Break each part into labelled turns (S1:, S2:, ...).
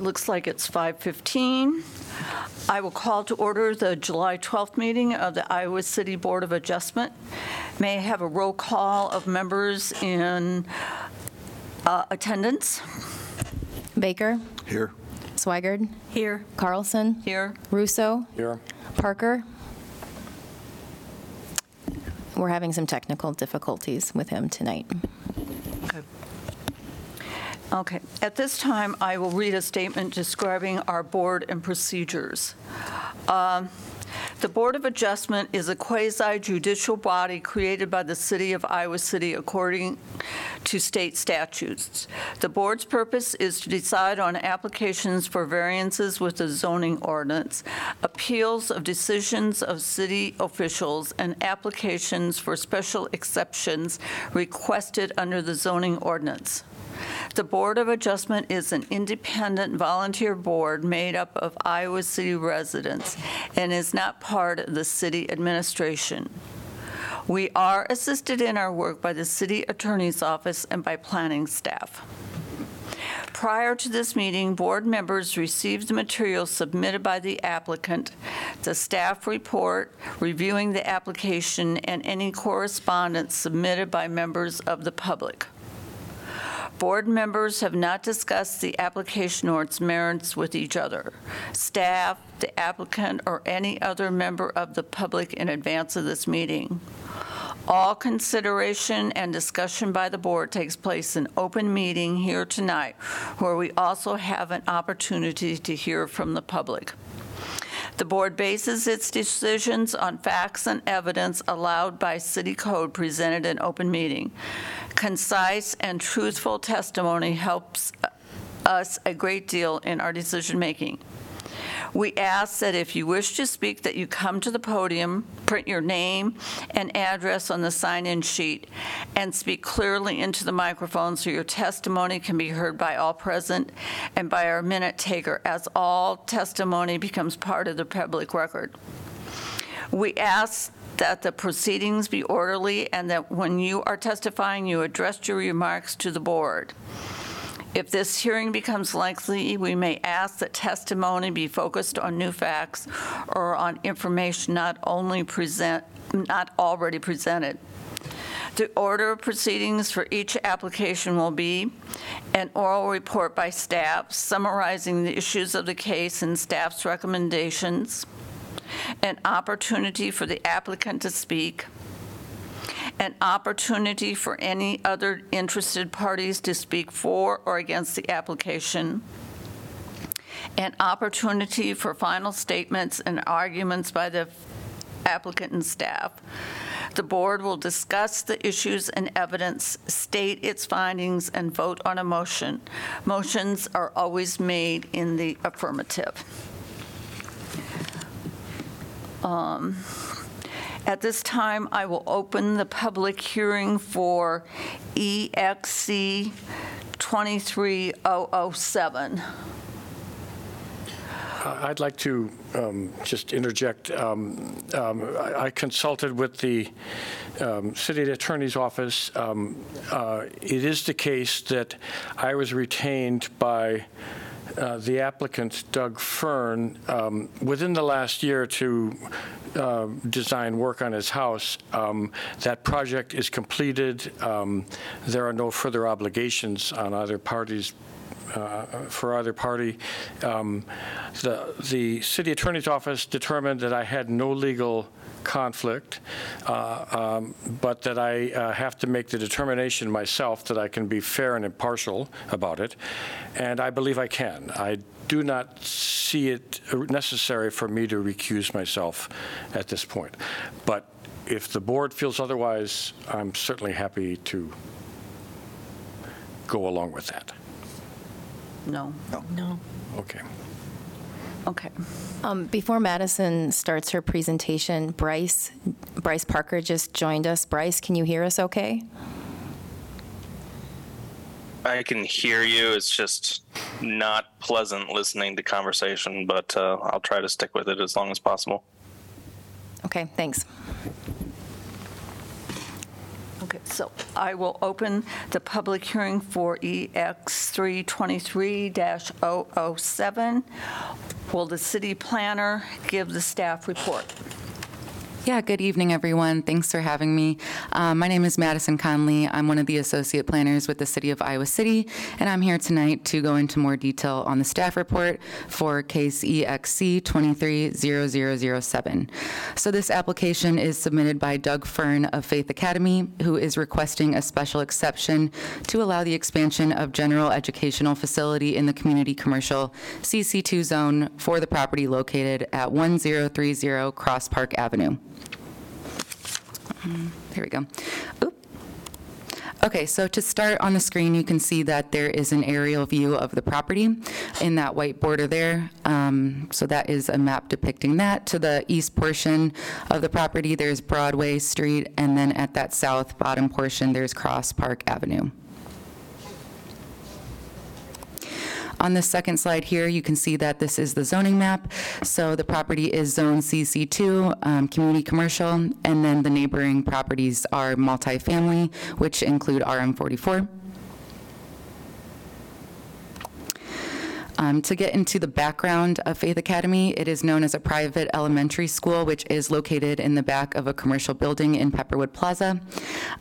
S1: It looks like it's 5:15. I will call to order the July 12th meeting of the Iowa City Board of Adjustment. May I have a roll call of members in uh, attendance?
S2: Baker,
S3: Here.
S2: Swygard,
S1: Here.
S2: Carlson,
S1: Here.
S2: Russo,
S3: Here.
S2: Parker. We're having some technical difficulties with him tonight.
S1: Okay. At this time, I will read a statement describing our board and procedures. Um, The Board of Adjustment is a quasi-judicial body created by the City of Iowa City according to state statutes. The board's purpose is to decide on applications for variances with the zoning ordinance, appeals of decisions of city officials, and applications for special exceptions requested under the zoning ordinance. The Board of Adjustment is an independent volunteer board made up of Iowa City residents and is not part of the city administration. We are assisted in our work by the city attorney's office and by planning staff. Prior to this meeting, board members received the materials submitted by the applicant, the staff report reviewing the application, and any correspondence submitted by members of the public. Board members have not discussed the application or its merits with each other, staff, the applicant, or any other member of the public in advance of this meeting. All consideration and discussion by the board takes place in open meeting here tonight, where we also have an opportunity to hear from the public. The board bases its decisions on facts and evidence allowed by city code presented in open meeting. Concise and truthful testimony helps us a great deal in our decision-making. We ask that if you wish to speak, that you come to the podium, print your name and address on the sign-in sheet, and speak clearly into the microphone so your testimony can be heard by all present and by our minute taker, as all testimony becomes part of the public record. We ask that the proceedings be orderly and that when you are testifying, you address your remarks to the board. If this hearing becomes lengthy, we may ask that testimony be focused on new facts or on information not only present, not already presented. The order of proceedings for each application will be an oral report by staff summarizing the issues of the case and staff's recommendations, an opportunity for the applicant to speak, an opportunity for any other interested parties to speak for or against the application, an opportunity for final statements and arguments by the applicant and staff. The board will discuss the issues and evidence, state its findings, and vote on a motion. Motions are always made in the affirmative. Um, At this time, I will open the public hearing for EXC 23007.
S4: I'd like to um, just interject. Um, um, I I consulted with the um, city attorney's office. Um, uh, It is the case that I was retained by uh, the applicant, Doug Fern, um, within the last year to uh, design work on his house. Um, That project is completed. Um, There are no further obligations on either party's uh, for either party. Um, The the city attorney's office determined that I had no legal conflict, uh, um, but that I uh, have to make the determination myself that I can be fair and impartial about it, and I believe I can. I do not see it necessary for me to recuse myself at this point. But if the board feels otherwise, I'm certainly happy to go along with that.
S1: No? No.
S4: Okay.
S1: Okay.
S2: Um, Before Madison starts her presentation, Bryce, Bryce Parker just joined us. Bryce, can you hear us okay?
S5: I can hear you. It's just not pleasant listening to conversation, but uh, I'll try to stick with it as long as possible.
S2: Okay, thanks.
S1: Okay, so I will open the public hearing for EX 323-007. Will the city planner give the staff report?
S3: Yeah, good evening, everyone. Thanks for having me. Uh, my name is Madison Conley. I'm one of the associate planners with the City of Iowa City, and I'm here tonight to go into more detail on the staff report for case EXC 230007. So this application is submitted by Doug Fern of Faith Academy, who is requesting a special exception to allow the expansion of general educational facility in the community commercial CC2 zone for the property located at 1030 Cross Park Avenue. There we go. Oop. Okay, so to start on the screen, you can see that there is an aerial view of the property in that white border there. Um, So that is a map depicting that. To the east portion of the property, there's Broadway Street, and then at that south bottom portion, there's Cross Park Avenue. On the second slide here, you can see that this is the zoning map. So the property is Zone CC2, um, Community Commercial, and then the neighboring properties are multifamily, which include RM44. Um, To get into the background of Faith Academy, it is known as a private elementary school, which is located in the back of a commercial building in Pepperwood Plaza.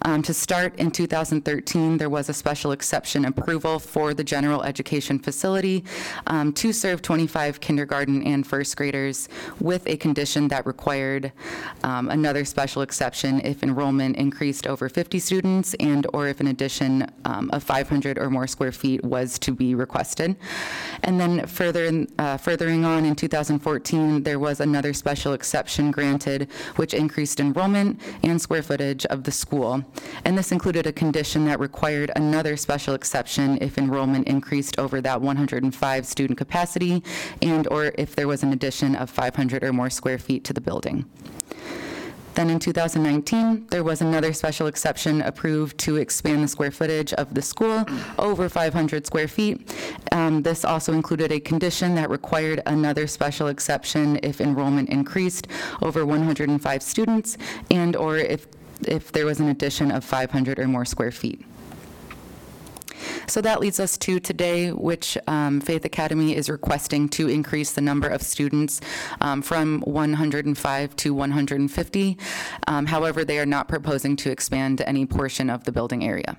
S3: Um, To start, in 2013, there was a special exception approval for the general education facility um, to serve 25 kindergarten and first graders with a condition that required um, another special exception if enrollment increased over 50 students and/or if an addition um, of 500 or more square feet was to be requested. And then further, in- uh, furthering on, in 2014, there was another special exception granted, which increased enrollment and square footage of the school. And this included a condition that required another special exception if enrollment increased over that 105 student capacity and/or if there was an addition of 500 or more square feet to the building. Then in 2019, there was another special exception approved to expand the square footage of the school over 500 square feet. Um, This also included a condition that required another special exception if enrollment increased over 105 students and/or if, if there was an addition of 500 or more square feet. So that leads us to today, which um, Faith Academy is requesting to increase the number of students um, from 105 to 150. Um, However, they are not proposing to expand any portion of the building area.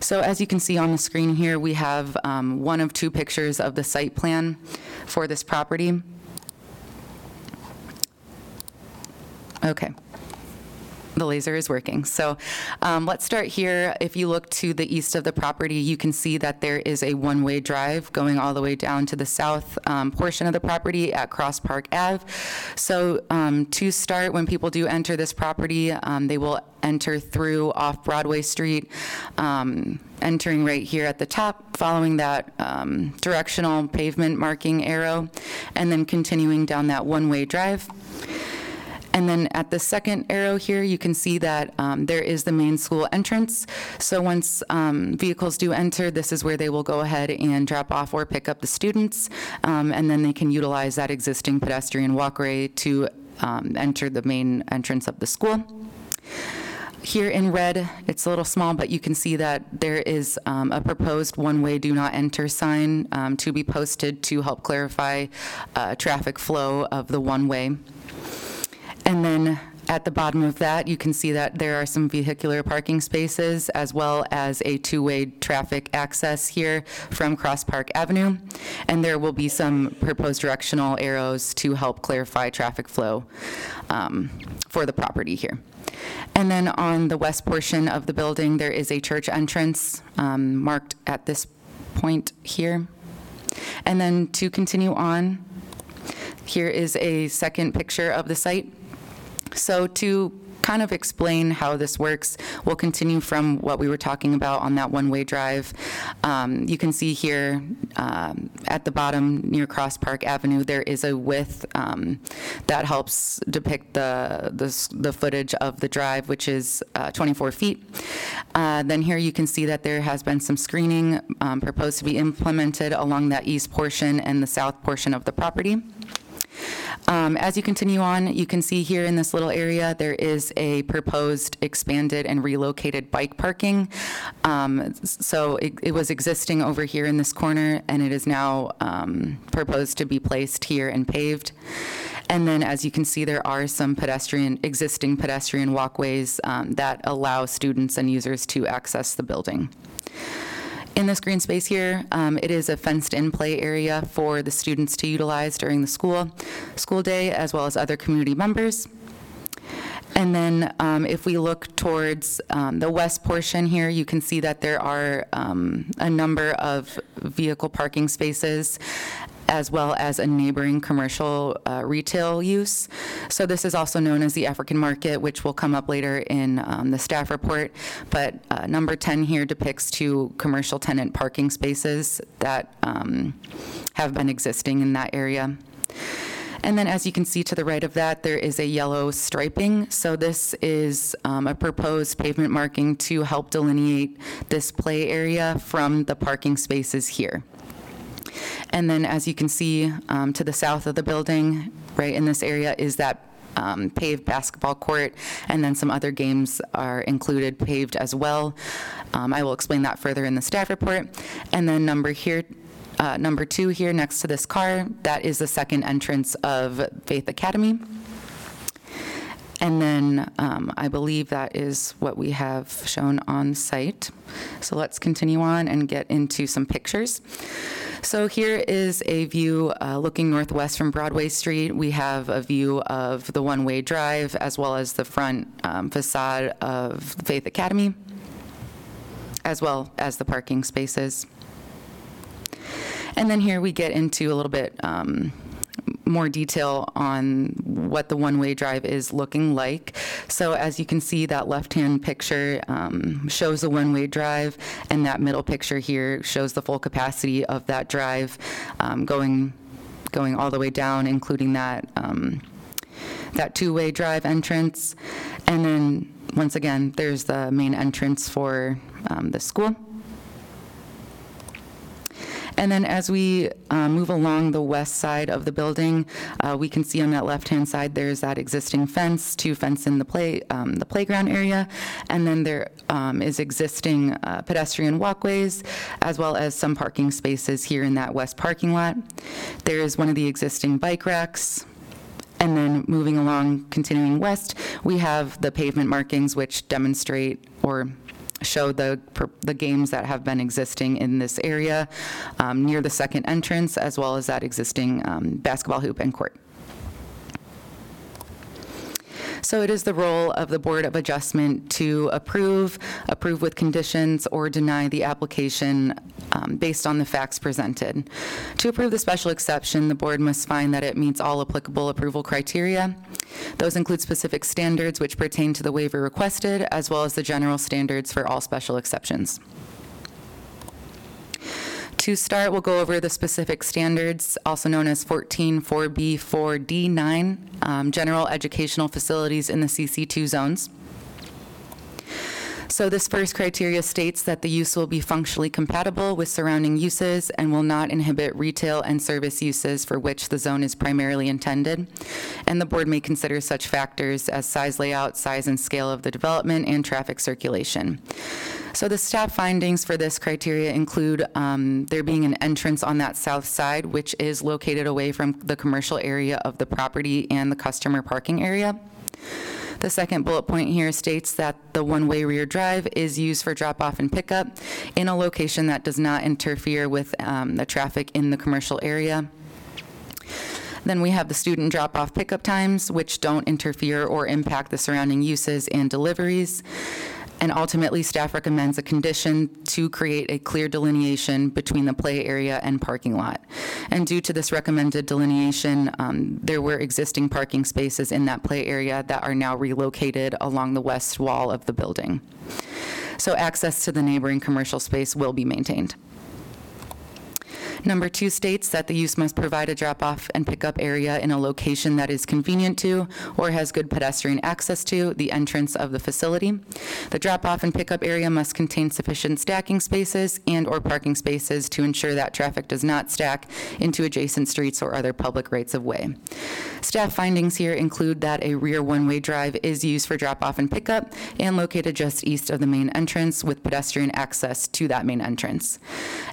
S3: So as you can see on the screen here, we have um, one of two pictures of the site plan for this property. Okay the laser is working. So um, let's start here. If you look to the east of the property, you can see that there is a one-way drive going all the way down to the south um, portion of the property at Cross Park Ave. So um, to start, when people do enter this property, um, they will enter through off Broadway Street, um, entering right here at the top, following that um, directional pavement marking arrow, and then continuing down that one-way drive. And then at the second arrow here, you can see that um, there is the main school entrance. So once um, vehicles do enter, this is where they will go ahead and drop off or pick up the students, um, and then they can utilize that existing pedestrian walkway to um, enter the main entrance of the school. Here in red, it's a little small, but you can see that there is um, a proposed one-way do not enter sign um, to be posted to help clarify uh, traffic flow of the one-way. And then at the bottom of that, you can see that there are some vehicular parking spaces as well as a two-way traffic access here from Cross Park Avenue. And there will be some proposed directional arrows to help clarify traffic flow um, for the property here. And then on the west portion of the building, there is a church entrance um, marked at this point here. And then to continue on, here is a second picture of the site. So to kind of explain how this works, we'll continue from what we were talking about on that one-way drive. Um, You can see here um, at the bottom near Cross Park Avenue, there is a width um, that helps depict the, the the footage of the drive, which is uh, 24 feet. Uh, Then here you can see that there has been some screening um, proposed to be implemented along that east portion and the south portion of the property. Um, As you continue on, you can see here in this little area, there is a proposed expanded and relocated bike parking. Um, So it it was existing over here in this corner, and it is now um, proposed to be placed here and paved. And then, as you can see, there are some pedestrian, existing pedestrian walkways um, that allow students and users to access the building. In this green space here, um, it is a fenced-in play area for the students to utilize during the school, school day, as well as other community members. And then um, if we look towards um, the west portion here, you can see that there are um, a number of vehicle parking spaces as well as a neighboring commercial uh, retail use. So this is also known as the African Market, which will come up later in um, the staff report. But uh, number 10 here depicts two commercial tenant parking spaces that um, have been existing in that area. And then, as you can see to the right of that, there is a yellow striping. So this is um, a proposed pavement marking to help delineate this play area from the parking spaces here. And then, as you can see um, to the south of the building, right in this area, is that um, paved basketball court, and then some other games are included paved as well. Um, I will explain that further in the staff report. And then number here, uh, number two here next to this car, that is the second entrance of Faith Academy. And then um, I believe that is what we have shown on site. So let's continue on and get into some pictures. So here is a view uh, looking northwest from Broadway Street. We have a view of the one-way drive as well as the front um, facade of Faith Academy, as well as the parking spaces. And then here we get into a little bit um, more detail on what the one-way drive is looking like. So as you can see, that left-hand picture um, shows the one-way drive, and that middle picture here shows the full capacity of that drive um, going, going all the way down, including that, um, that two-way drive entrance. And then, once again, there's the main entrance for um, the school. And then as we uh, move along the west side of the building, uh, we can see on that left-hand side, there's that existing fence to fence in the play, um, the playground area. And then there um, is existing uh, pedestrian walkways, as well as some parking spaces here in that west parking lot. There is one of the existing bike racks. And then moving along, continuing west, we have the pavement markings which demonstrate or show the, the games that have been existing in this area um, near the second entrance, as well as that existing um, basketball hoop and court. So it is the role of the Board of Adjustment to approve, approve with conditions, or deny the application um, based on the facts presented. To approve the special exception, the board must find that it meets all applicable approval criteria. Those include specific standards which pertain to the waiver requested, as well as the general standards for all special exceptions. To start, we'll go over the specific standards, also known as 144B4D9, um, general educational facilities in the CC2 zones. So this first criteria states that the use will be functionally compatible with surrounding uses and will not inhibit retail and service uses for which the zone is primarily intended. And the board may consider such factors as size layout, size and scale of the development, and traffic circulation. So the staff findings for this criteria include um, there being an entrance on that south side, which is located away from the commercial area of the property and the customer parking area. The second bullet point here states that the one-way rear drive is used for drop-off and pickup in a location that does not interfere with um, the traffic in the commercial area. Then we have the student drop-off pickup times, which don't interfere or impact the surrounding uses and deliveries. And ultimately, staff recommends a condition to create a clear delineation between the play area and parking lot. And due to this recommended delineation, um, there were existing parking spaces in that play area that are now relocated along the west wall of the building. So access to the neighboring commercial space will be maintained. Number two states that the use must provide a drop-off and pickup area in a location that is convenient to or has good pedestrian access to the entrance of the facility. The drop-off and pickup area must contain sufficient stacking spaces and/or parking spaces to ensure that traffic does not stack into adjacent streets or other public rights-of-way. Staff findings here include that a rear one-way drive is used for drop-off and pickup and located just east of the main entrance with pedestrian access to that main entrance.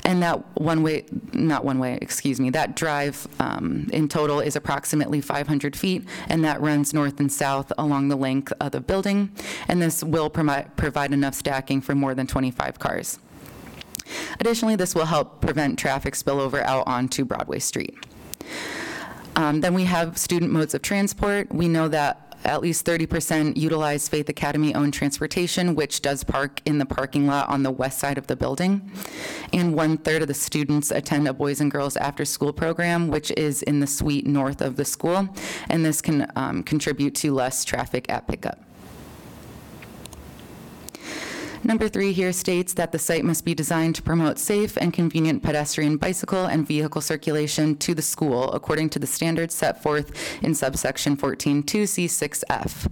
S3: And that one-way, not one-way, excuse me, that drive um, in total is approximately 500 feet, and that runs north and south along the length of the building, and this will promi- provide enough stacking for more than 25 cars. Additionally, this will help prevent traffic spillover out onto Broadway Street. Um, Then we have student modes of transport. We know that at least 30% utilize Faith Academy-owned transportation, which does park in the parking lot on the west side of the building. And one-third of the students attend a Boys and Girls After-School program, which is in the suite north of the school, and this can um, contribute to less traffic at pickup. Number three here states that the site must be designed to promote safe and convenient pedestrian, bicycle, and vehicle circulation to the school according to the standards set forth in subsection 14-2C6F.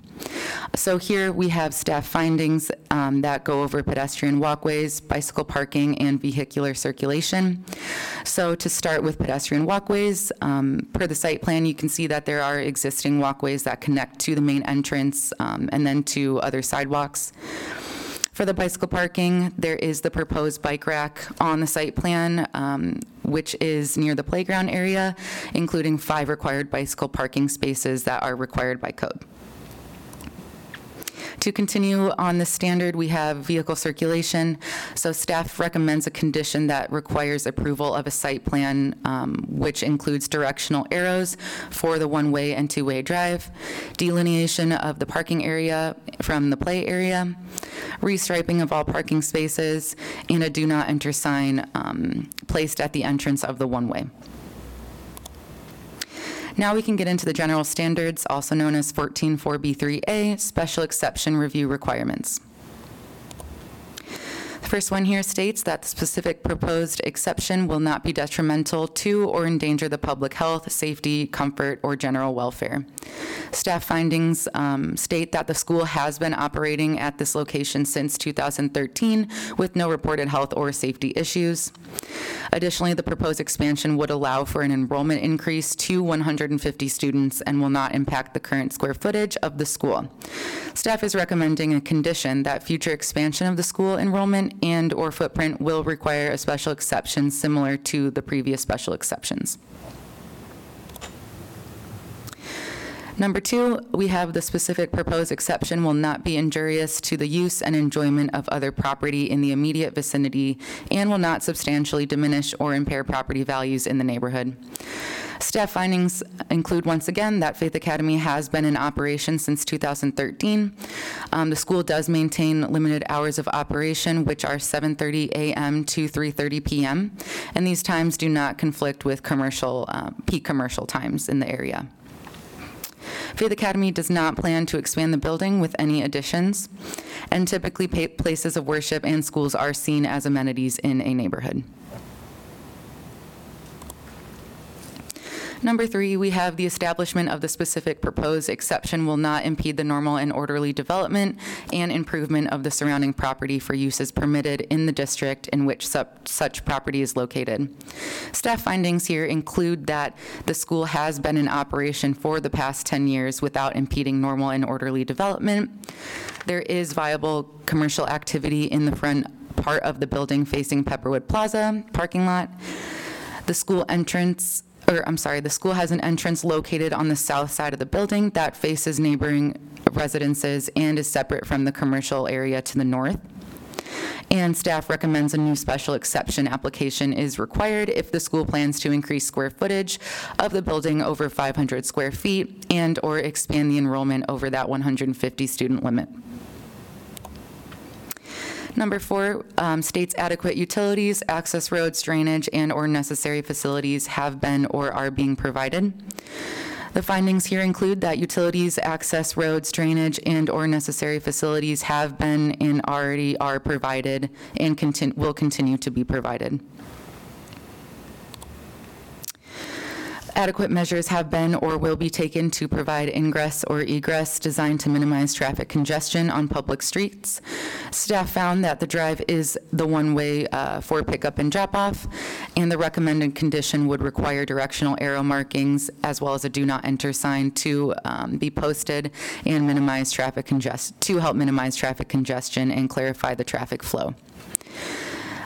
S3: So here we have staff findings um, that go over pedestrian walkways, bicycle parking, and vehicular circulation. So to start with pedestrian walkways, um, per the site plan, you can see that there are existing walkways that connect to the main entrance um, and then to other sidewalks. For the bicycle parking, there is the proposed bike rack on the site plan, um, which is near the playground area, including five required bicycle parking spaces that are required by code. To continue on the standard, we have vehicle circulation. So staff recommends a condition that requires approval of a site plan, um, which includes directional arrows for the one-way and two-way drive, delineation of the parking area from the play area, restriping of all parking spaces, and a do not enter sign um, placed at the entrance of the one-way. Now we can get into the general standards, also known as 144B3A, Special Exception Review Requirements. The first one here states that the specific proposed exception will not be detrimental to or endanger the public health, safety, comfort, or general welfare. Staff findings um, state that the school has been operating at this location since 2013 with no reported health or safety issues. Additionally, the proposed expansion would allow for an enrollment increase to 150 students and will not impact the current square footage of the school. Staff is recommending a condition that future expansion of the school enrollment and/or footprint will require a special exception similar to the previous special exceptions. Number two, we have the specific proposed exception will not be injurious to the use and enjoyment of other property in the immediate vicinity and will not substantially diminish or impair property values in the neighborhood. Staff findings include, once again, that Faith Academy has been in operation since 2013. Um, The school does maintain limited hours of operation, which are 7:30 a.m. to 3:30 p.m., and these times do not conflict with commercial, uh, peak commercial times in the area. Faith Academy does not plan to expand the building with any additions, and typically pa- places of worship and schools are seen as amenities in a neighborhood. Number three, we have the establishment of the specific proposed exception will not impede the normal and orderly development and improvement of the surrounding property for uses permitted in the district in which such property is located. Staff findings here include that the school has been in operation for the past 10 years without impeding normal and orderly development. There is viable commercial activity in the front part of the building facing Pepperwood Plaza parking lot. The school entrance, or I'm sorry, the school has an entrance located on the south side of the building that faces neighboring residences and is separate from the commercial area to the north. And staff recommends a new special exception application is required if the school plans to increase square footage of the building over 500 square feet and/or expand the enrollment over that 150 student limit. Number four um, states adequate utilities, access roads, drainage, and/or necessary facilities have been or are being provided. The findings here include that utilities, access roads, drainage, and/or necessary facilities have been and already are provided and will continue to be provided. Adequate measures have been or will be taken to provide ingress or egress designed to minimize traffic congestion on public streets. Staff found that the drive is the one-way uh, for pickup and drop-off, and the recommended condition would require directional arrow markings as well as a do not enter sign to um, be posted and minimize traffic congest, to help minimize traffic congestion and clarify the traffic flow.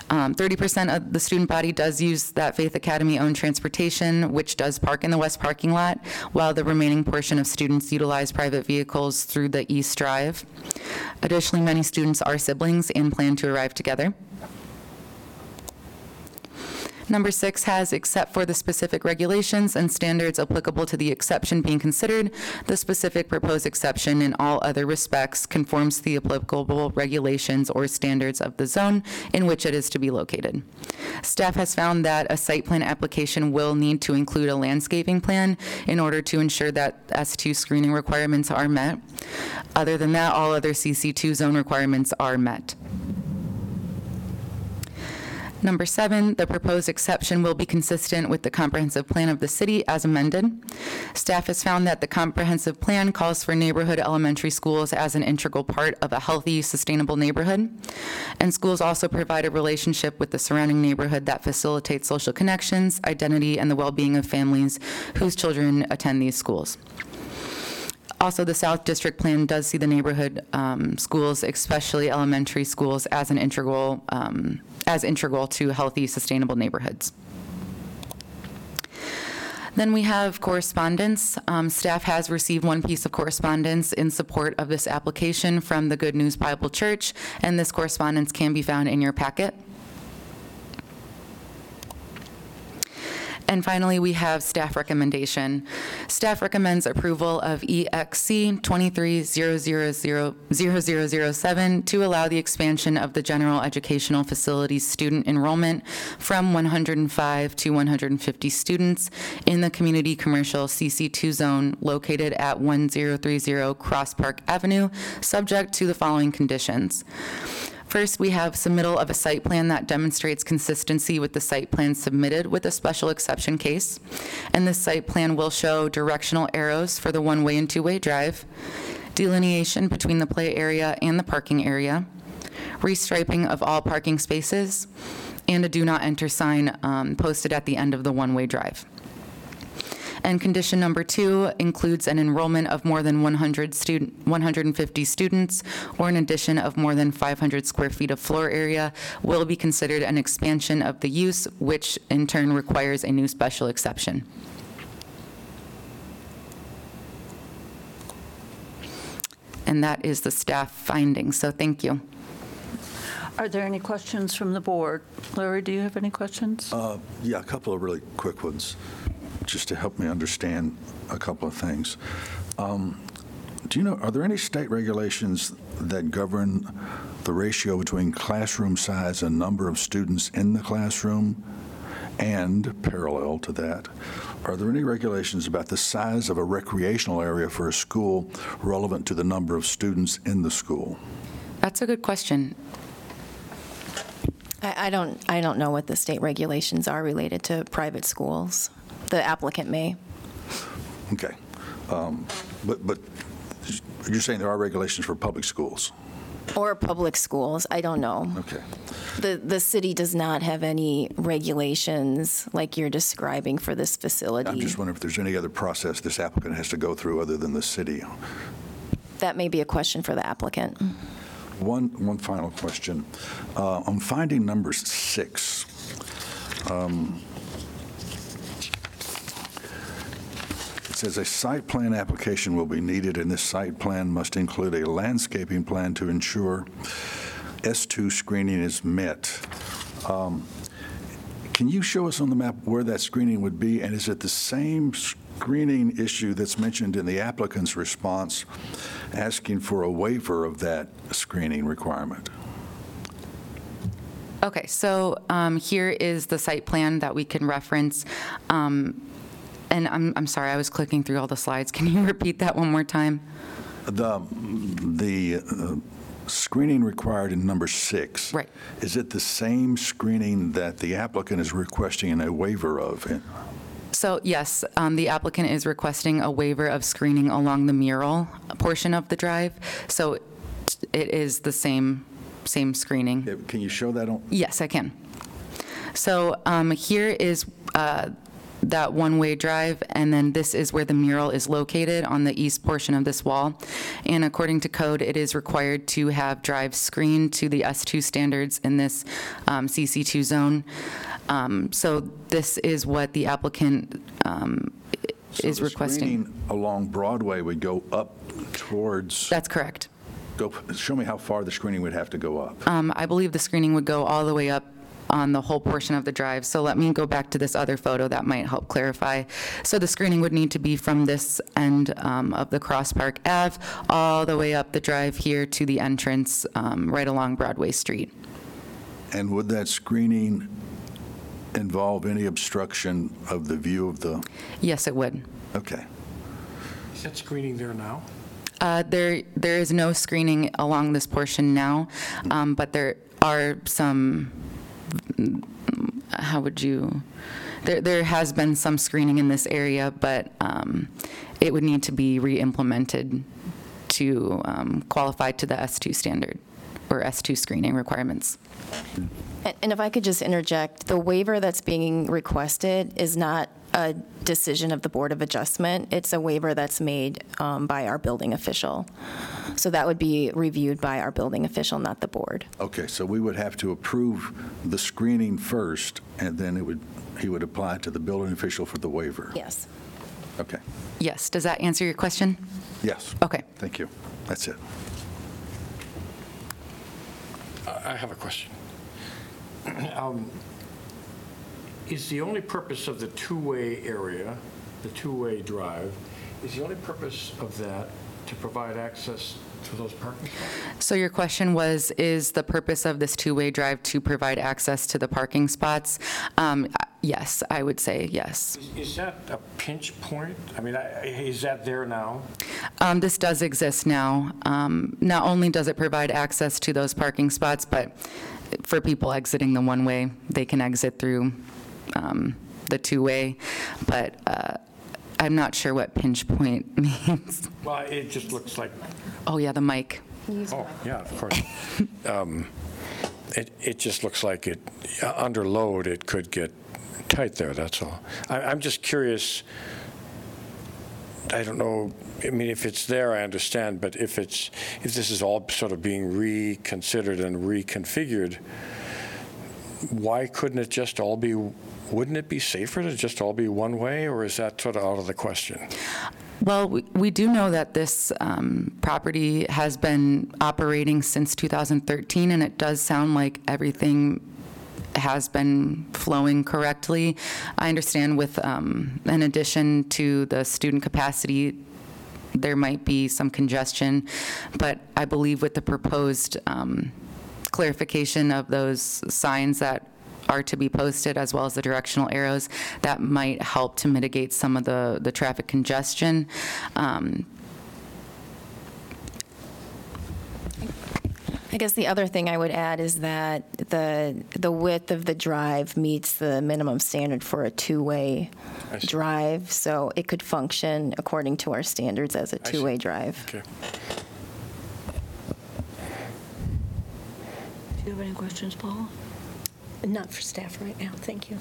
S3: Um, 30% of the student body does use that Faith Academy-owned transportation, which does park in the west parking lot, while the remaining portion of students utilize private vehicles through the East Drive. Additionally, many students are siblings and plan to arrive together. Number six has, except for the specific regulations and standards applicable to the exception being considered, the specific proposed exception in all other respects conforms to the applicable regulations or standards of the zone in which it is to be located. Staff has found that a site plan application will need to include a landscaping plan in order to ensure that S2 screening requirements are met. Other than that, all other CC2 zone requirements are met. Number seven, the proposed exception will be consistent with the comprehensive plan of the city as amended. Staff has found that the comprehensive plan calls for neighborhood elementary schools as an integral part of a healthy, sustainable neighborhood. And schools also provide a relationship with the surrounding neighborhood that facilitates social connections, identity, and the well-being of families whose children attend these schools. Also, the South District Plan does see the neighborhood um, schools, especially elementary schools, as an integral, um, as integral to healthy, sustainable neighborhoods. Then we have correspondence. Um, Staff has received one piece of correspondence in support of this application from the Good News Bible Church, and this correspondence can be found in your packet. And finally, we have staff recommendation. Staff recommends approval of EXC 23000007 to allow the expansion of the general educational facilities student enrollment from 105 to 150 students in the community commercial CC2 zone located at 1030 Cross Park Avenue, subject to the following conditions. First, we have submittal of a site plan that demonstrates consistency with the site plan submitted with a special exception case. And this site plan will show directional arrows for the one-way and two-way drive, delineation between the play area and the parking area, restriping of all parking spaces, and a do not enter sign um, posted at the end of the one-way drive. And condition number two includes an enrollment of more than 100 student, 150 students, or an addition of more than 500 square feet of floor area will be considered an expansion of the use, which in turn requires a new special exception. And that is the staff finding, so thank you.
S1: Are there any questions from the board? Larry, do you have any questions?
S6: Uh, Yeah, a couple of really quick ones, just to help me understand a couple of things. Um, Do you know, are there any state regulations that govern the ratio between classroom size and number of students in the classroom? And parallel to that, are there any regulations about the size of a recreational area for a school relevant to the number of students in the school?
S3: That's a good question.
S2: I, I don't, I don't know what the state regulations are related to private schools. The applicant may.
S6: Okay. Um, But, but you're saying there are regulations for public schools?
S2: Or public schools, I don't know.
S6: Okay.
S2: The, the city does not have any regulations like you're describing for this facility.
S6: I'm just wondering if there's any other process this applicant has to go through other than the city.
S2: That may be a question for the applicant.
S6: One, one final question. Uh, On finding number six, um, says a site plan application will be needed, and this site plan must include a landscaping plan to ensure S2 screening is met. Um, Can you show us on the map where that screening would be? And is it the same screening issue that's mentioned in the applicant's response, asking for a waiver of that screening requirement?
S3: Okay, so um, here is the site plan that we can reference. Um, And I'm, I'm sorry, I was clicking through all the slides. Can you repeat that one more time?
S6: The, the uh, screening required in number six.
S3: Right.
S6: Is it the same screening that the applicant is requesting a waiver of?
S3: So yes, um, the applicant is requesting a waiver of screening along the mural portion of the drive. So it is the same, same screening.
S6: Can you show that on,
S3: Yes, I can. So um, here is uh, that one-way drive, and then this is where the mural is located on the east portion of this wall. And according to code, it is required to have drives screened to the S2 standards in this um, CC2 zone. Um, So this is what the applicant um,
S6: so
S3: is
S6: the
S3: requesting.
S6: screening along Broadway would go up towards,
S3: That's correct.
S6: go, show me how far the screening would have to go up.
S3: Um, I believe the screening would go all the way up on the whole portion of the drive. So let me go back to this other photo that might help clarify. So the screening would need to be from this end um, of the Cross Park Ave, all the way up the drive here to the entrance, um, right along Broadway Street.
S6: And would that screening involve any obstruction of the view of the,
S3: Yes, it would.
S6: okay.
S4: Is that screening there now?
S3: Uh, There, there is no screening along this portion now, um, but there are some, how would you, there, there has been some screening in this area, but um, it would need to be re-implemented to um, qualify to the S2 standard, or S2 screening requirements.
S2: And- And if I could just interject, the waiver that's being requested is not a decision of the Board of Adjustment. It's a waiver that's made um, by our building official. So that would be reviewed by our building official, not the board.
S6: Okay, so we would have to approve the screening first, and then it would, he would apply to the building official for the waiver?
S2: Yes.
S6: Okay,
S3: Yes, does that answer your question?
S6: yes.
S3: Okay.
S6: Thank you. That's it.
S4: I I have a question. Um, Is the only purpose of the two-way area, the two-way drive, is the only purpose of that to provide access to those parking spots?
S3: So your question was, is the purpose of this two-way drive to provide access to the parking spots? Um, Yes, I would say yes.
S4: Is- Is that a pinch point? I mean, I- is that there now?
S3: Um, This does exist now. Um, Not only does it provide access to those parking spots, but for people exiting the one-way, they can exit through um, the two-way. But uh, I'm not sure what pinch point means.
S4: Well, it just looks like,
S3: Oh, yeah, the mic.
S4: oh, yeah, of course. Um, It, it just looks like it, uh, under load, it could get tight there, that's all. I, I'm just curious, I don't know, I mean, if it's there, I understand, but if it's, if this is all sort of being reconsidered and reconfigured, why couldn't it just all be, wouldn't it be safer to just all be one way, or is that sort of out of the question?
S3: Well, we- we do know that this um, property has been operating since 2013, and it does sound like everything has been flowing correctly. I understand with, um, in addition to the student capacity, there might be some congestion, but I believe with the proposed um, clarification of those signs that are to be posted, as well as the directional arrows, that might help to mitigate some of the, the traffic congestion. Um,
S2: I guess the other thing I would add is that the, the width of the drive meets the minimum standard for a two-way
S4: I see.
S2: drive, so it could function according to our standards as a two-way drive.
S4: Okay.
S1: Do you have any questions, Paula?
S7: Not for staff right now, thank you.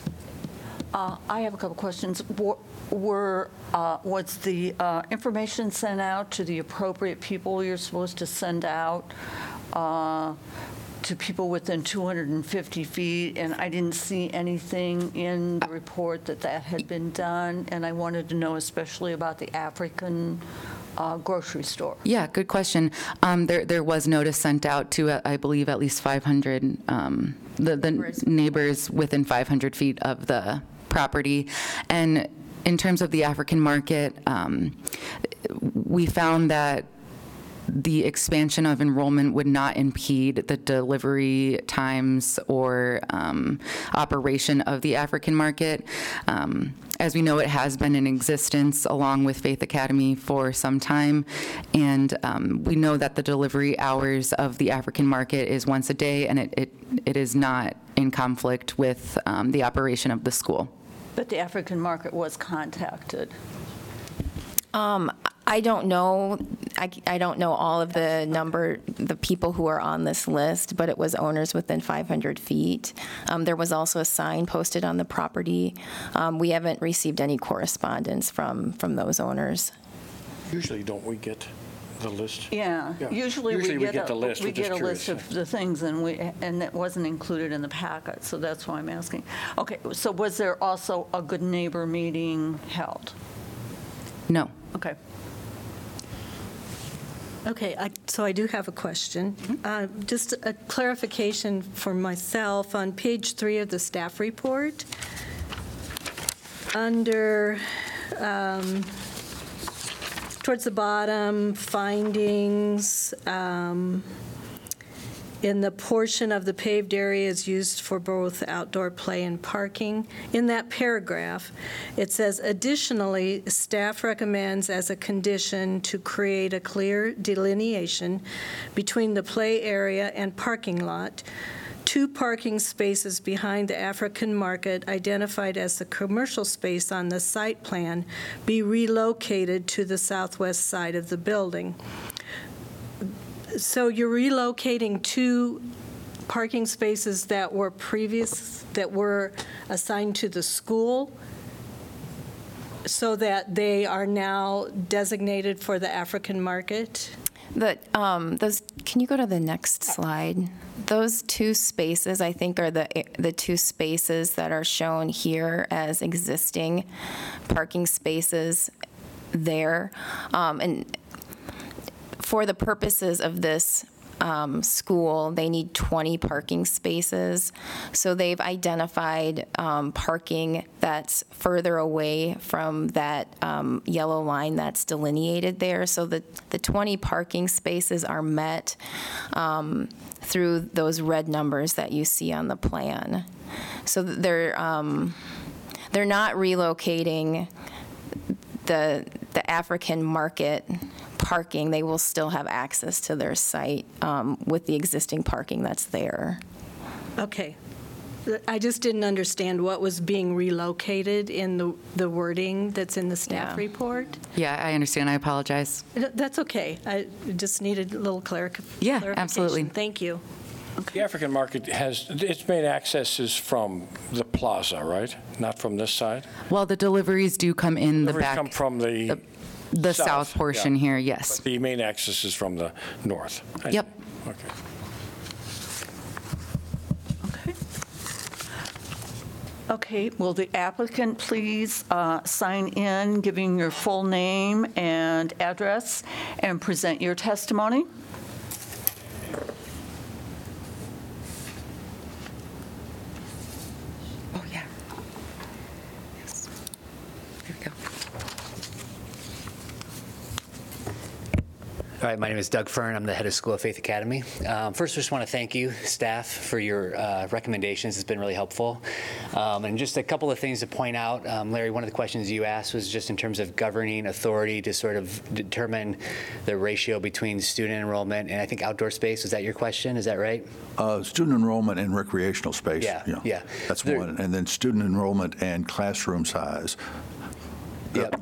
S1: Uh, I have a couple questions. Were- Were, uh, was the uh, information sent out to the appropriate people you're supposed to send out uh, to people within 250 feet? And I didn't see anything in the report that that had been done, and I wanted to know especially about the African uh, grocery store.
S3: Yeah, good question. Um, There, there was notice sent out to, uh, I believe, at least 500, um, the, the neighbors within 500 feet of the property. And in terms of the African market, um, we found that the expansion of enrollment would not impede the delivery times or um, operation of the African market. Um, As we know, it has been in existence along with Faith Academy for some time, and um, we know that the delivery hours of the African market is once a day, and it- it it is not in conflict with um, the operation of the school.
S1: But the African market was contacted.
S2: I don't know, I, I don't know all of the number, the people who are on this list, but it was owners within 500 feet. Um, There was also a sign posted on the property. Um, We haven't received any correspondence from, from those owners.
S4: Usually, don't we get the list?
S1: Yeah,
S4: Yeah.
S1: usually we
S4: Usually we
S1: get
S4: get
S1: a,
S4: the list.
S1: we
S4: We're just
S1: get a list
S4: curious,
S1: of the things, and we, and that wasn't included in the packet, so that's why I'm asking. Okay, so was there also a good neighbor meeting held?
S3: No.
S1: Okay.
S7: Okay, I- so I do have a question. Uh, Just a clarification for myself, on page three of the staff report, under, um, towards the bottom, findings, um, in the portion of the paved areas used for both outdoor play and parking. In that paragraph, it says, additionally, staff recommends as a condition to create a clear delineation between the play area and parking lot, two parking spaces behind the African market identified as the commercial space on the site plan be relocated to the southwest side of the building. So you're relocating two parking spaces that were previous, that were assigned to the school, so that they are now designated for the African market?
S2: The, um, those, can you go to the next slide? Those two spaces, I think, are the, the two spaces that are shown here as existing parking spaces there. Um, And for the purposes of this um, school, they need 20 parking spaces. So they've identified um, parking that's further away from that um, yellow line that's delineated there. So the, the 20 parking spaces are met um, through those red numbers that you see on the plan. So they're, um, they're not relocating the, the African market parking, they will still have access to their site um, with the existing parking that's there.
S7: Okay. I just didn't understand what was being relocated in the, the wording that's in the staff
S2: Yeah.
S7: report.
S3: Yeah, I understand. I apologize.
S7: That's okay. I just needed a little claric-
S3: Yeah,
S7: clarification.
S3: absolutely.
S7: Thank you.
S4: The African market has, its main access is from the plaza, right? Not from this side?
S3: Well, the deliveries do come in the
S4: Deliveries
S3: back.
S4: come from the,
S3: The
S4: south,
S3: south portion
S4: yeah.
S3: here, yes.
S4: the main access is from the north. I
S3: Yep.
S4: see. Okay.
S1: Okay. Okay, will the applicant please uh, sign in, giving your full name and address, and present your testimony?
S3: Oh, yeah. Yes. There we go.
S8: All right, my name is Doug Fern. I'm the head of School of Faith Academy. Um, first, I just want to thank you, staff, for your uh, recommendations. It's been really helpful. Um, and just a couple of things to point out. Um, Larry, one of the questions you asked was just in terms of governing authority to sort of determine the ratio between student enrollment and I think outdoor space. Was that your question? Is that right?
S6: Uh, Student enrollment and recreational space.
S8: Yeah, yeah.
S6: That's
S8: There-
S6: one. And then student enrollment and classroom size.
S8: Yep.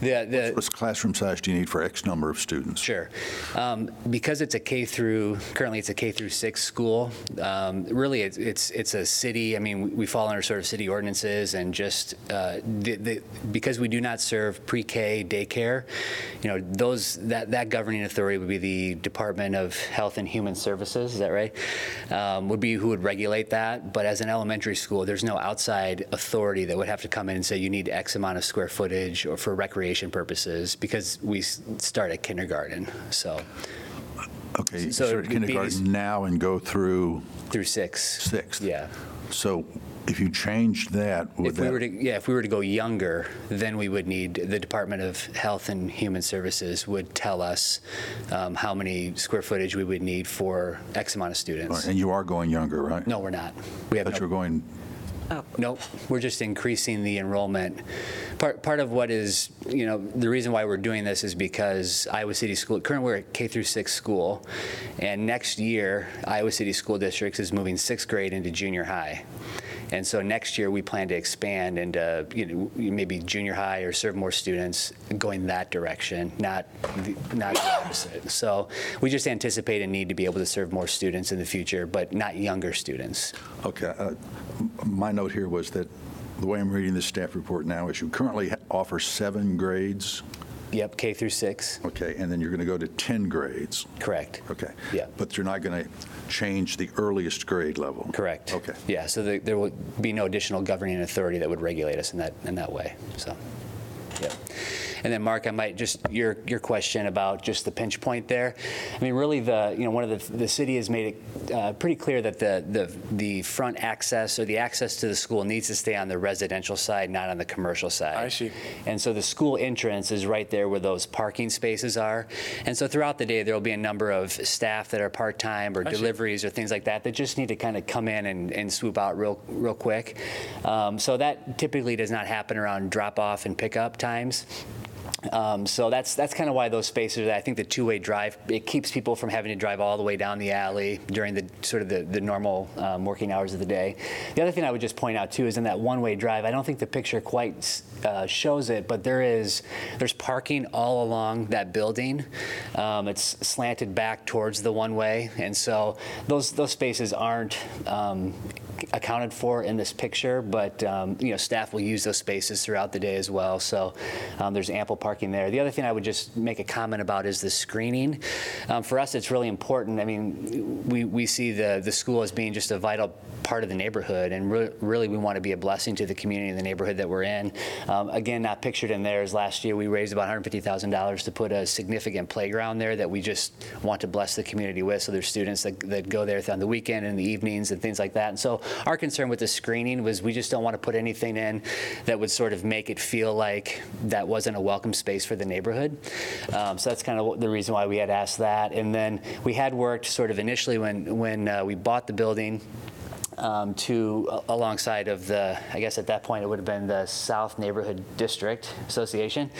S8: The, the,
S6: What's classroom size do you need for X number of students?
S8: Sure. Um, Because it's a K through, currently it's a K through six school, um, really, it's, it's it's a city, I mean, we- we fall under sort of city ordinances and just, uh, the- the- because we do not serve pre-K daycare, you know, those, that, that governing authority would be the Department of Health and Human Services, is that right? Um, Would be who would regulate that, but as an elementary school, there's no outside authority that would have to come in and say, you need X amount of square footage or for recreation purposes, because we s- start at kindergarten, so,
S6: Okay, you
S8: So
S6: start
S8: it would be-
S6: kindergarten now and go through
S8: through six.
S6: sixth.
S8: Yeah.
S6: So if you changed that, would
S8: If we were to, yeah, if we were to go younger, then we would need, the Department of Health and Human Services would tell us um, how many square footage we would need for X amount of students.
S6: and you are going younger, right?
S8: No, we're not. We have
S6: But you're
S8: no,
S6: going,
S8: nope, we're just increasing the enrollment. Part, part of what is, you know, the reason why we're doing this is because Iowa City School, currently we're at K through six school, and next year, Iowa City School Districts is moving sixth grade into junior high. And so next year, we plan to expand into, you know, maybe junior high or serve more students going that direction, not, the- not the opposite. So we just anticipate a need to be able to serve more students in the future, but not younger students.
S6: Okay, uh, my note here was that the way I'm reading this staff report now is you currently offer seven grades,
S8: Yep, K through six,
S6: okay, and then you're going to go to 10 grades,
S8: correct.
S6: okay?
S8: Yeah.
S6: But you're not going to change the earliest grade level?
S8: Correct.
S6: Okay.
S8: Yeah, so there- there will be no additional governing authority that would regulate us in that, in that way, so, yeah. And then, Mark, I might just, your, your question about just the pinch point there. I mean, really, the, you know, one of the, the city has made it uh, pretty clear that the, the, the front access or the access to the school needs to stay on the residential side, not on the commercial side.
S4: I see.
S8: And so the school entrance is right there where those parking spaces are. And so throughout the day, there will be a number of staff that are part-time or
S4: I see.
S8: deliveries or things like that that just need to kind of come in and, and swoop out real, real quick. Um, so that typically does not happen around drop-off and pickup times. Um, so that's that's kind of why those spaces. I think the two-way drive it keeps people from having to drive all the way down the alley during the sort of the, the normal um, working hours of the day. The other thing I would just point out too is in that one-way drive. I don't think the picture quite uh, shows it, but there is there's parking all along that building. Um, it's slanted back towards the one-way, and so those those spaces aren't. Accounted for in this picture, but um, you know staff will use those spaces throughout the day as well. So um, there's ample parking there. The other thing I would just make a comment about is the screening. Um, for us, it's really important. I mean, we, we see the the school as being just a vital part of the neighborhood, and re- really we want to be a blessing to the community and the neighborhood that we're in. Um, again, not pictured in there is last year we raised about $150,000 to put a significant playground there that we just want to bless the community with. So there's students that, that go there on the weekend and the evenings and things like that. And so our concern with the screening was we just don't want to put anything in that would sort of make it feel like that wasn't a welcome space for the neighborhood. Um, so that's kind of the reason why we had asked that. And then we had worked sort of initially when when uh, we bought the building um, to alongside of the, I guess at that point it would have been the South Neighborhood District Association,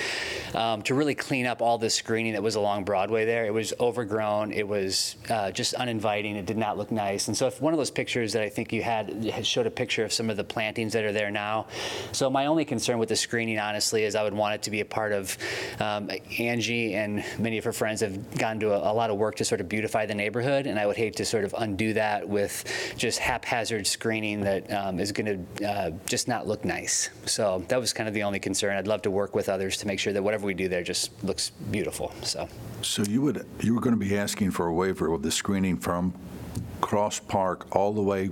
S8: um, to really clean up all the screening that was along Broadway there. It was overgrown. It was uh, just uninviting. It did not look nice. And so, if one of those pictures that I think you had had showed a picture of some of the plantings that are there now. So my only concern with the screening, honestly, is I would want it to be a part of um, Angie and many of her friends have gone to a, a lot of work to sort of beautify the neighborhood, and I would hate to sort of undo that with just haphazard screening that um, is going to uh, just not look nice. So that was kind of the only concern. I'd love to work with others to make sure that whatever we do there just looks beautiful. So
S6: So you would, you were going to be asking for a waiver of the screening from Cross Park all the way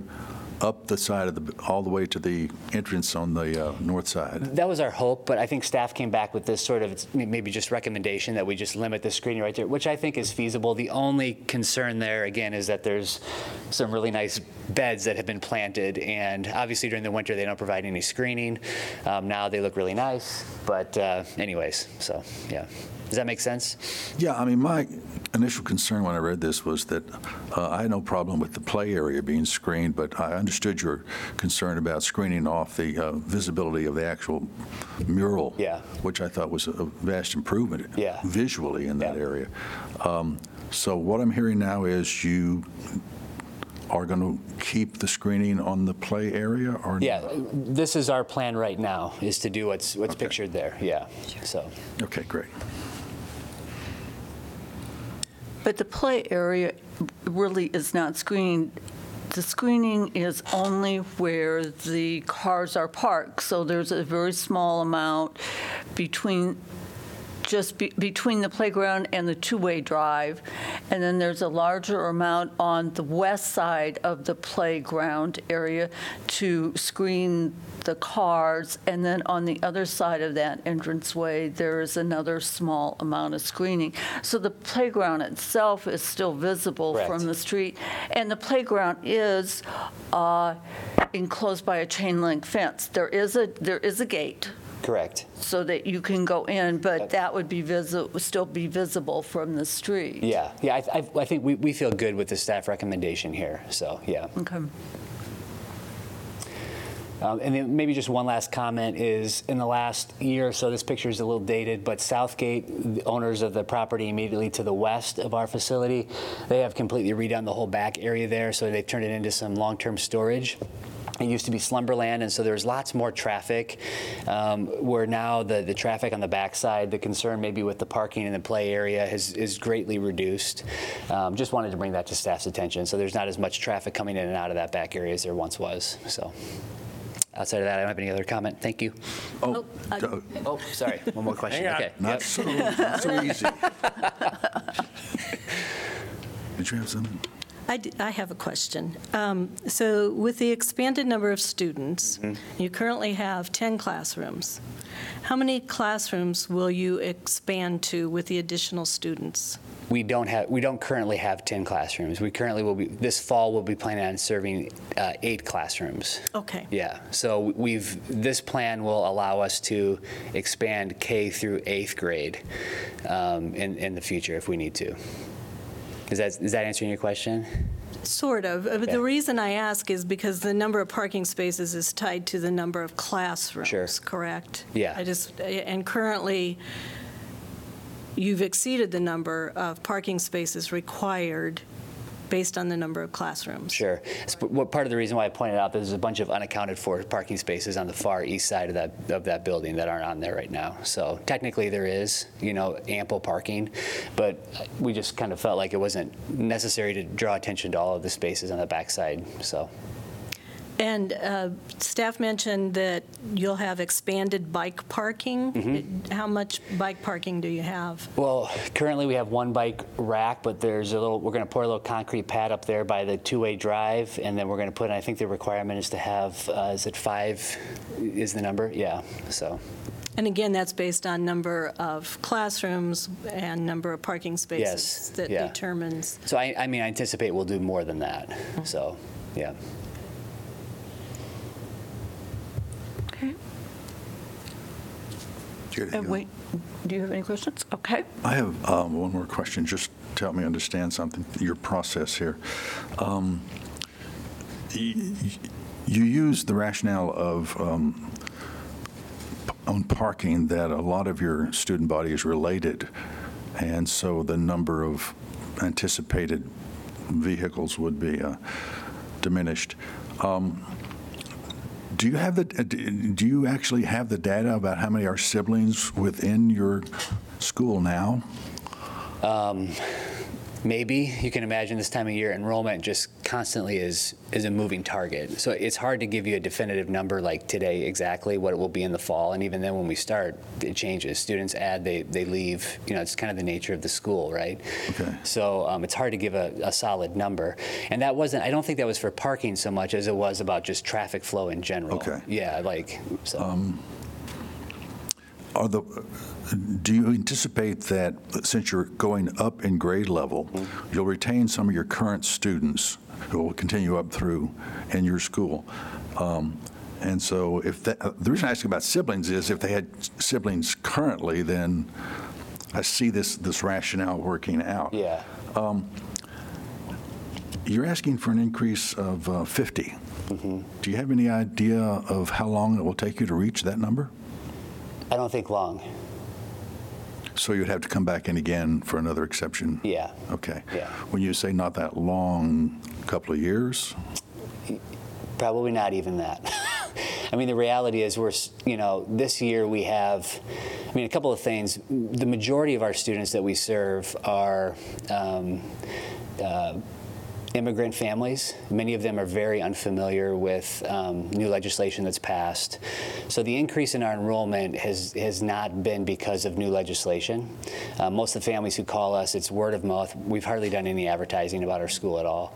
S6: up the side of the, all the way to the entrance on the uh, north side?
S8: that was our hope, but I think staff came back with this sort of maybe just recommendation that we just limit the screening right there, which I think is feasible. The only concern there, again, is that there's some really nice beds that have been planted, and obviously during the winter they don't provide any screening. Um, now they look really nice, but uh, anyways, so yeah. Does that make sense?
S6: Yeah, I mean, my initial concern when I read this was that uh, I had no problem with the play area being screened, but I understood your concern about screening off the uh, visibility of the actual mural.
S8: Yeah.
S6: Which I thought was a vast improvement.
S8: Yeah.
S6: Visually in that
S8: Yeah.
S6: area. Um, So what I'm hearing now is you are going to keep the screening on the play area or?
S8: Yeah, this is our plan right now, is to do what's, what's
S6: Okay.
S8: pictured there, yeah, so.
S6: Okay, great.
S1: But the play area really is not screened. The screening is only where the cars are parked, so there's a very small amount between, just be- between the playground and the two-way drive, and then there's a larger amount on the west side of the playground area to screen the cars, and then on the other side of that entranceway, there is another small amount of screening. So the playground itself is still visible
S8: Correct.
S1: from the street, and the playground is uh, enclosed by a chain link fence. There is a, there is a gate
S8: Correct.
S1: so that you can go in, but that would be visible, still be visible from the street.
S8: Yeah, yeah, I, I- I think we, we feel good with the staff recommendation here, so, yeah.
S1: Okay.
S8: Um, And then maybe just one last comment is, in the last year or so, this picture is a little dated, but Southgate, the owners of the property immediately to the west of our facility, they have completely redone the whole back area there, so they've turned it into some long-term storage. It used to be Slumberland, and so there was lots more traffic. Um, where now the, the traffic on the backside, the concern maybe with the parking in the play area has, is greatly reduced. Um, just wanted to bring that to staff's attention. So there's not as much traffic coming in and out of that back area as there once was. So outside of that, I don't have any other comment. Thank you.
S6: Oh,
S7: uh,
S6: uh,
S8: Oh, sorry. One more question.
S4: Hang on.
S8: Okay.
S6: not
S8: Yep.
S6: so, not so easy. Did you have something?
S7: I d- I have a question. Um, So with the expanded number of students, you currently have 10 classrooms. How many classrooms will you expand to with the additional students?
S8: We don't have, we don't currently have 10 classrooms. We currently will be, this fall, we'll be planning on serving uh, eight classrooms.
S7: Okay.
S8: Yeah, so we've, this plan will allow us to expand K through eighth grade um, in, in the future if we need to. Is that, is that answering your question?
S7: Sort of. Uh, But
S8: Okay.
S7: the reason I ask is because the number of parking spaces is tied to the number of classrooms.
S8: Sure.
S7: Correct?
S8: Yeah.
S7: I just, and currently, you've exceeded the number of parking spaces required based on the number of classrooms.
S8: Sure. What- Part of the reason why I pointed out that there's a bunch of unaccounted for parking spaces on the far east side of that, of that building that aren't on there right now. So technically, there is, you know, ample parking, but we just kind of felt like it wasn't necessary to draw attention to all of the spaces on the backside, so.
S7: And uh, staff mentioned that you'll have expanded bike parking.
S8: Mm-hmm.
S7: How much bike parking do you have?
S8: Well, currently we have one bike rack, but there's a little, we're going to pour a little concrete pad up there by the two-way drive, and then we're going to put, I think the requirement is to have, uh, is it five, is the number? Yeah, so,
S7: And again, that's based on number of classrooms and number of parking spaces
S8: Yes,
S7: that
S8: yeah.
S7: determines.
S8: so I, I mean, I anticipate we'll do more than that, so, yeah.
S6: Do you-
S1: And wait, do you have any questions? Okay.
S6: I have um, one more question, just to help me understand something, your process here. Um, y- y- You use the rationale of, um, on parking, that a lot of your student body is related, and so the number of anticipated vehicles would be uh, diminished. Um, Do you have the, uh, do you actually have the data about how many are siblings within your school now?
S8: Maybe, you can imagine this time of year, enrollment just constantly is, is a moving target. So it's hard to give you a definitive number like today exactly what it will be in the fall. And even then, when we start, it changes. Students add, they, they leave, you know, it's kind of the nature of the school, right?
S6: Okay.
S8: So um, it's hard to give a, a solid number. And that wasn't, I don't think that was for parking so much as it was about just traffic flow in general.
S6: Okay.
S8: Yeah, like, so.
S6: Are the, do you anticipate that since you're going up in grade level, you'll retain some of your current students who will continue up through in your school? Um, And so if that, uh, the reason I ask about siblings is if they had siblings currently, then I see this, this rationale working out.
S8: yeah.
S6: You're asking for an increase of uh, 50. Do you have any idea of how long it will take you to reach that number?
S8: I don't think long.
S6: So you'd have to come back in again for another exception?
S8: Yeah.
S6: Okay.
S8: Yeah.
S6: When you say not that long, couple of years?
S8: Probably not even that. I mean, the reality is, we're, you know, this year we have, I mean, a couple of things. The majority of our students that we serve are um, uh, immigrant families. Many of them are very unfamiliar with um, new legislation that's passed. So the increase in our enrollment has, has not been because of new legislation. Uh, most of the families who call us, it's word of mouth. We've hardly done any advertising about our school at all.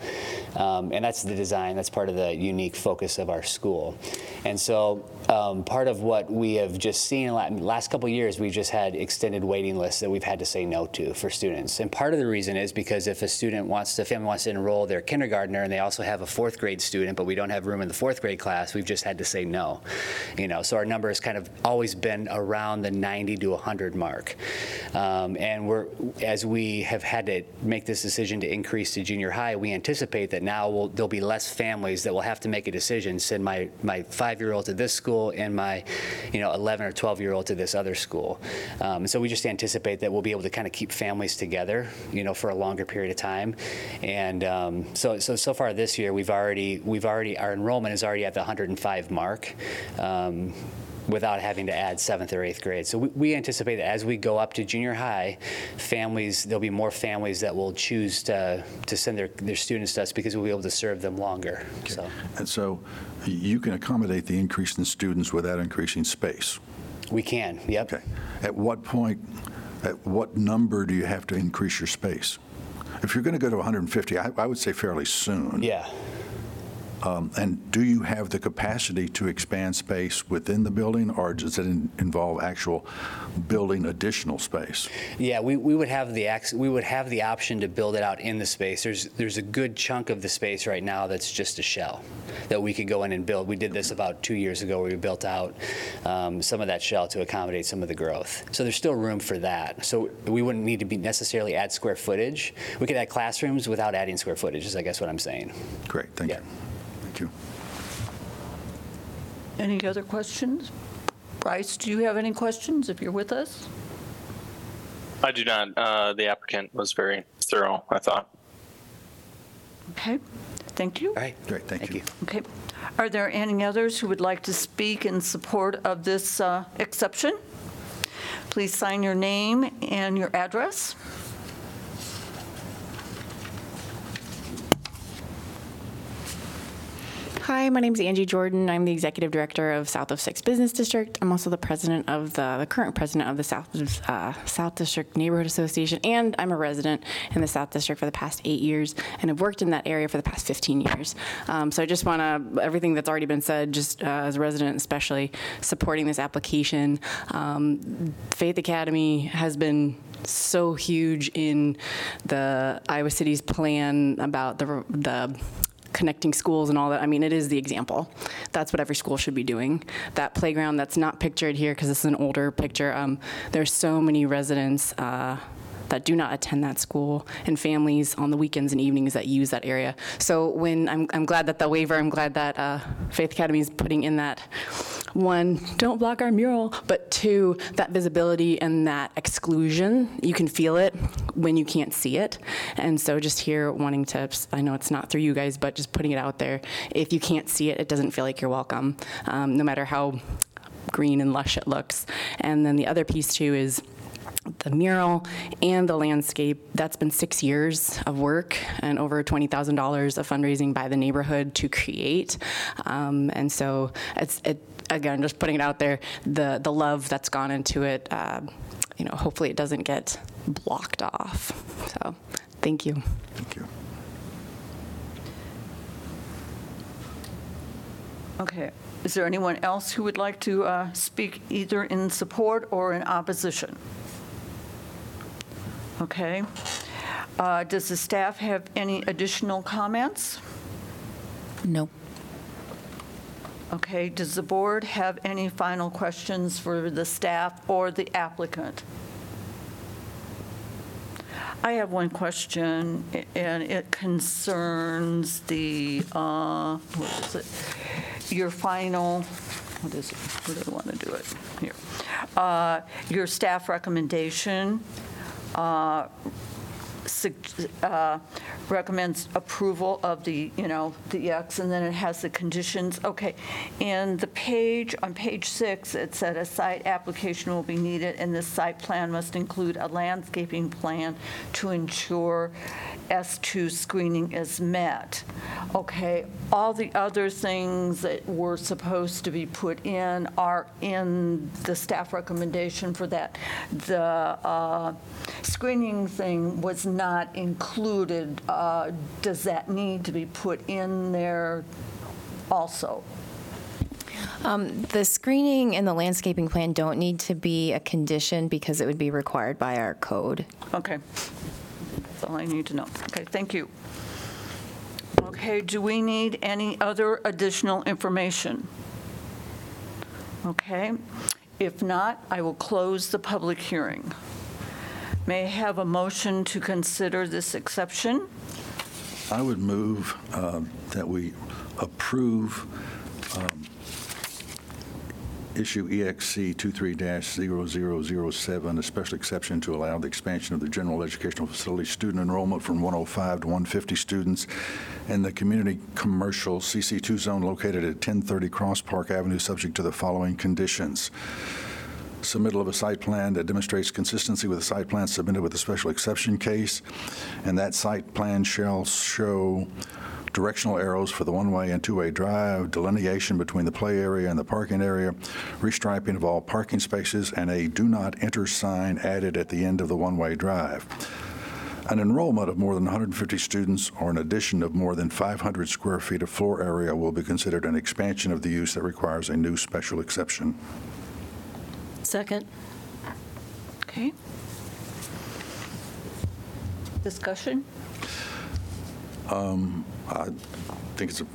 S8: Um, and that's the design, that's part of the unique focus of our school. And so um, part of what we have just seen in the last couple years, we've just had extended waiting lists that we've had to say no to for students. And part of the reason is because if a student wants to, family wants to enroll their kindergartner and they also have a fourth grade student, but we don't have room in the fourth grade class, we've just had to say no. You know, so our number has kind of always been around the 90 to 100 mark. Um, and we're, as we have had to make this decision to increase to junior high, we anticipate that now will there'll be less families that will have to make a decision, send my, my five-year-old to this school and my, you know, 11 or 12-year-old to this other school. Um, and so we just anticipate that we'll be able to kind of keep families together, you know, for a longer period of time. And, Um, So, so, so far this year, we've already, we've already, our enrollment is already at the 105 mark um, without having to add seventh or eighth grade. So we- we anticipate that as we go up to junior high, families, there'll be more families that will choose to, to send their, their students to us because we'll be able to serve them longer, so.
S6: And so you can accommodate the increase in students without increasing space?
S8: We can, yep.
S6: Okay. At what point, at what number do you have to increase your space? If you're going to go to 150, I I would say fairly soon.
S8: Yeah.
S6: Um, And do you have the capacity to expand space within the building, or does it in- involve actual building additional space?
S8: Yeah, we, we would have the, ac- we would have the option to build it out in the space. There's, there's a good chunk of the space right now that's just a shell that we could go in and build. We did this about two years ago where we built out um, some of that shell to accommodate some of the growth. So there's still room for that. So we wouldn't need to be necessarily add square footage. We could add classrooms without adding square footage, is I guess what I'm saying.
S6: Great, thank you.
S8: Yeah.
S6: Thank you.
S1: Any other questions? Bryce, do you have any questions if you're with us?
S5: I do not. Uh, the applicant was very thorough, I thought.
S1: Okay, thank you.
S8: All right.
S6: Great, thank you.
S1: Okay. Are there any others who would like to speak in support of this uh, exception? Please sign your name and your address.
S9: Hi, my name is Angie Jordan. I'm the executive director of South of Six Business District. I'm also the president of the, the current president of the South uh, South District Neighborhood Association, and I'm a resident in the South District for the past eight years, and have worked in that area for the past 15 years. Um, so I just want to everything that's already been said, just uh, as a resident, especially supporting this application. Um, Faith Academy has been so huge in the Iowa City's plan about the the connecting schools and all that. I mean, it is the example. That's what every school should be doing. That playground that's not pictured here because this is an older picture. Um, there's so many residents. Uh, that do not attend that school and families on the weekends and evenings that use that area. So when I'm, I'm glad that the waiver, I'm glad that uh, Faith Academy is putting in that one, don't block our mural, but two, that visibility and that exclusion, you can feel it when you can't see it. And so just here wanting tips, I know it's not through you guys, but just putting it out there. If you can't see it, it doesn't feel like you're welcome, um, no matter how green and lush it looks. And then the other piece too is the mural and the landscape. That's been six years of work and over $20,000 of fundraising by the neighborhood to create. Um, and so it's, it, again, just putting it out there, the, the love that's gone into it, uh, you know, hopefully it doesn't get blocked off. So thank you.
S6: Thank you.
S1: Okay. Is there anyone else who would like to uh, speak either in support or in opposition? Okay. Uh, Does the staff have any additional comments?
S2: No.
S1: Okay, does the board have any final questions for the staff or the applicant? I have one question, and it concerns the, uh, what is it? Your final, what is it? Where do I want to do it? Here. Uh, Your staff recommendation uh, uh, recommends approval of the, you know, the X, and then it has the conditions. Okay. And the page, on page six, it said a site application will be needed, and this site plan must include a landscaping plan to ensure S2 screening is met. Okay, all the other things that were supposed to be put in are in the staff recommendation for that. The uh, screening thing was not included. Uh, Does that need to be put in there also?
S2: Um, The screening and the landscaping plan don't need to be a condition because it would be required by our code.
S1: Okay. That's all I need to know. Okay, thank you. Okay, do we need any other additional information? Okay, if not, I will close the public hearing. May I have a motion to consider this exception?
S6: I would move um, that we approve um, issue EXC 23-0007, a special exception to allow the expansion of the general educational facility student enrollment from 105 to 150 students in the community commercial CC2 zone located at 1030 Cross Park Avenue, subject to the following conditions. Submittal of a site plan that demonstrates consistency with the site plan submitted with a special exception case, and that site plan shall show directional arrows for the one-way and two-way drive, delineation between the play area and the parking area, restriping of all parking spaces, and a do not enter sign added at the end of the one-way drive. An enrollment of more than 150 students or an addition of more than 500 square feet of floor area will be considered an expansion of the use that requires a new special exception.
S7: Second.
S1: Okay. Discussion?
S6: I think it's a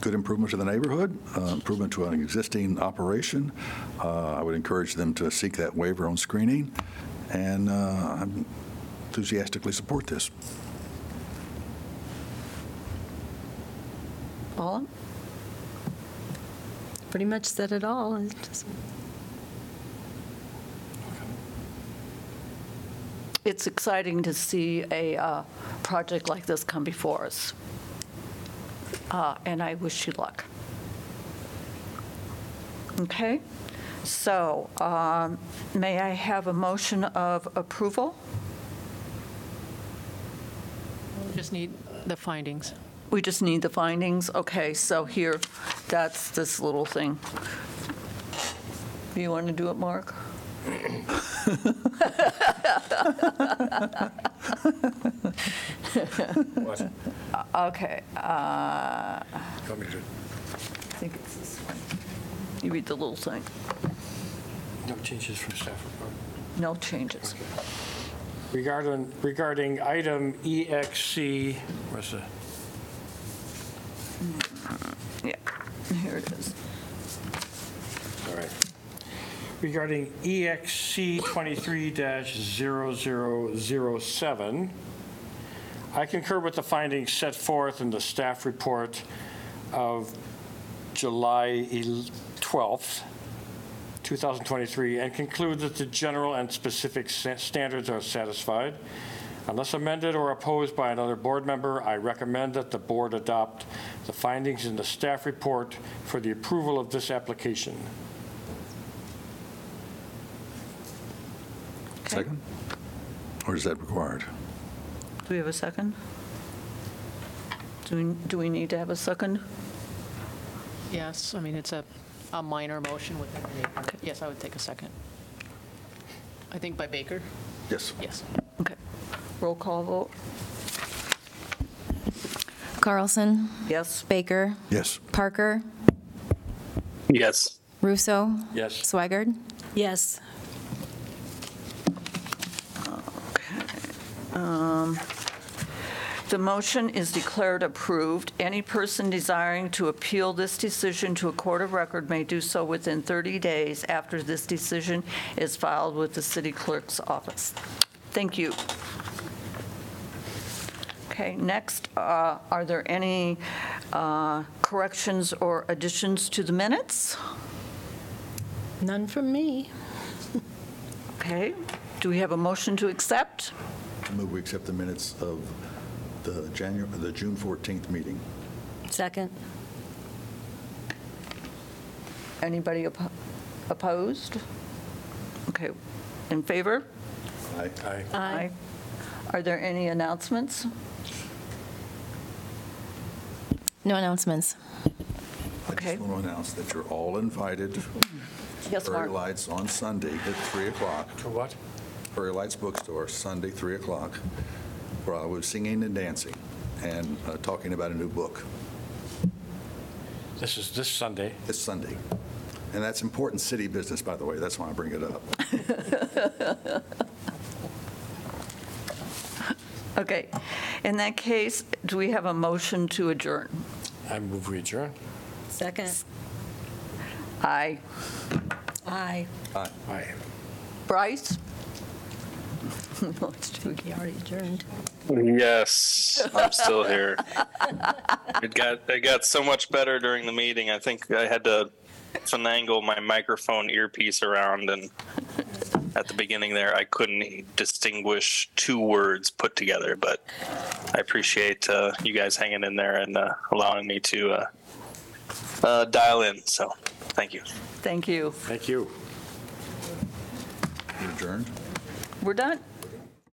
S6: good improvement to the neighborhood, uh, improvement to an existing operation. Uh, I would encourage them to seek that waiver on screening, and uh, I enthusiastically support this.
S1: Paula?
S7: Pretty much said it all. It's just-
S1: It's exciting to see a uh, project like this come before us. Uh, And I wish you luck. Okay? So um, may I have a motion of approval?
S10: Just need the findings.
S1: We just need the findings? Okay, so here, that's this little thing. Do you want to do it, Mark?
S4: What?
S1: Okay, uh,
S4: You want me to-
S1: I think it's this one. You read the little thing.
S4: No changes from staff report.
S1: No changes.
S4: Regarding, regarding item EXC, where's the,
S1: Yeah, here it is.
S4: all right. Regarding EXC 23-0007, I concur with the findings set forth in the staff report of July el- 12th, 2023, and conclude that the general and specific sa- standards are satisfied. Unless amended or opposed by another board member, I recommend that the board adopt the findings in the staff report for the approval of this application.
S1: Okay.
S6: Second? Or is that required?
S1: Do we have a second? Do we, do we need to have a second?
S10: Yes, I mean, it's a, a minor motion within the. Yes, I would take a second. I think by Baker?
S6: Yes.
S10: Yes.
S1: Okay. Roll call vote?
S2: Carlson,
S1: Yes?
S2: Baker,
S6: Yes.
S2: Parker,
S5: Yes.
S2: Russo,
S4: Yes.
S2: Swygard.
S7: Yes.
S1: Um, the motion is declared approved. Any person desiring to appeal this decision to a court of record may do so within 30 days after this decision is filed with the city clerk's office. Thank you. Okay, next, uh, are there any uh, corrections or additions to the minutes?
S7: None from me.
S1: Okay, do we have a motion to accept?
S6: I Move we accept the minutes of the January, the June 14th meeting.
S7: Second.
S1: Anybody oppo- opposed? Okay, in favor?
S6: Aye.
S4: Aye.
S7: Aye.
S1: Are there any announcements?
S2: No announcements.
S6: I
S1: Okay.
S6: just want to announce that you're all invited
S1: Yes,
S6: Prairie
S1: Mark?
S6: Lights on Sunday at 3 o'clock.
S4: To what?
S6: Prairie Lights Bookstore, Sunday, 3 o'clock, where I was singing and dancing and uh, talking about a new book.
S4: This is this Sunday.
S6: This Sunday. And that's important city business, by the way. That's why I bring it up.
S1: Okay, in that case, do we have a motion to adjourn?
S4: I move we adjourn.
S7: Second.
S1: Aye.
S7: Aye.
S6: Aye.
S4: Aye.
S1: Bryce?
S7: He already adjourned.
S5: Yes, I'm still here. It got it got so much better during the meeting. I think I had to finagle my microphone earpiece around, and at the beginning there, I couldn't distinguish two words put together. But I appreciate uh, you guys hanging in there and uh, allowing me to uh, uh, dial in. So, thank you.
S1: Thank you.
S4: Thank you.
S6: You're adjourned?
S1: We're done.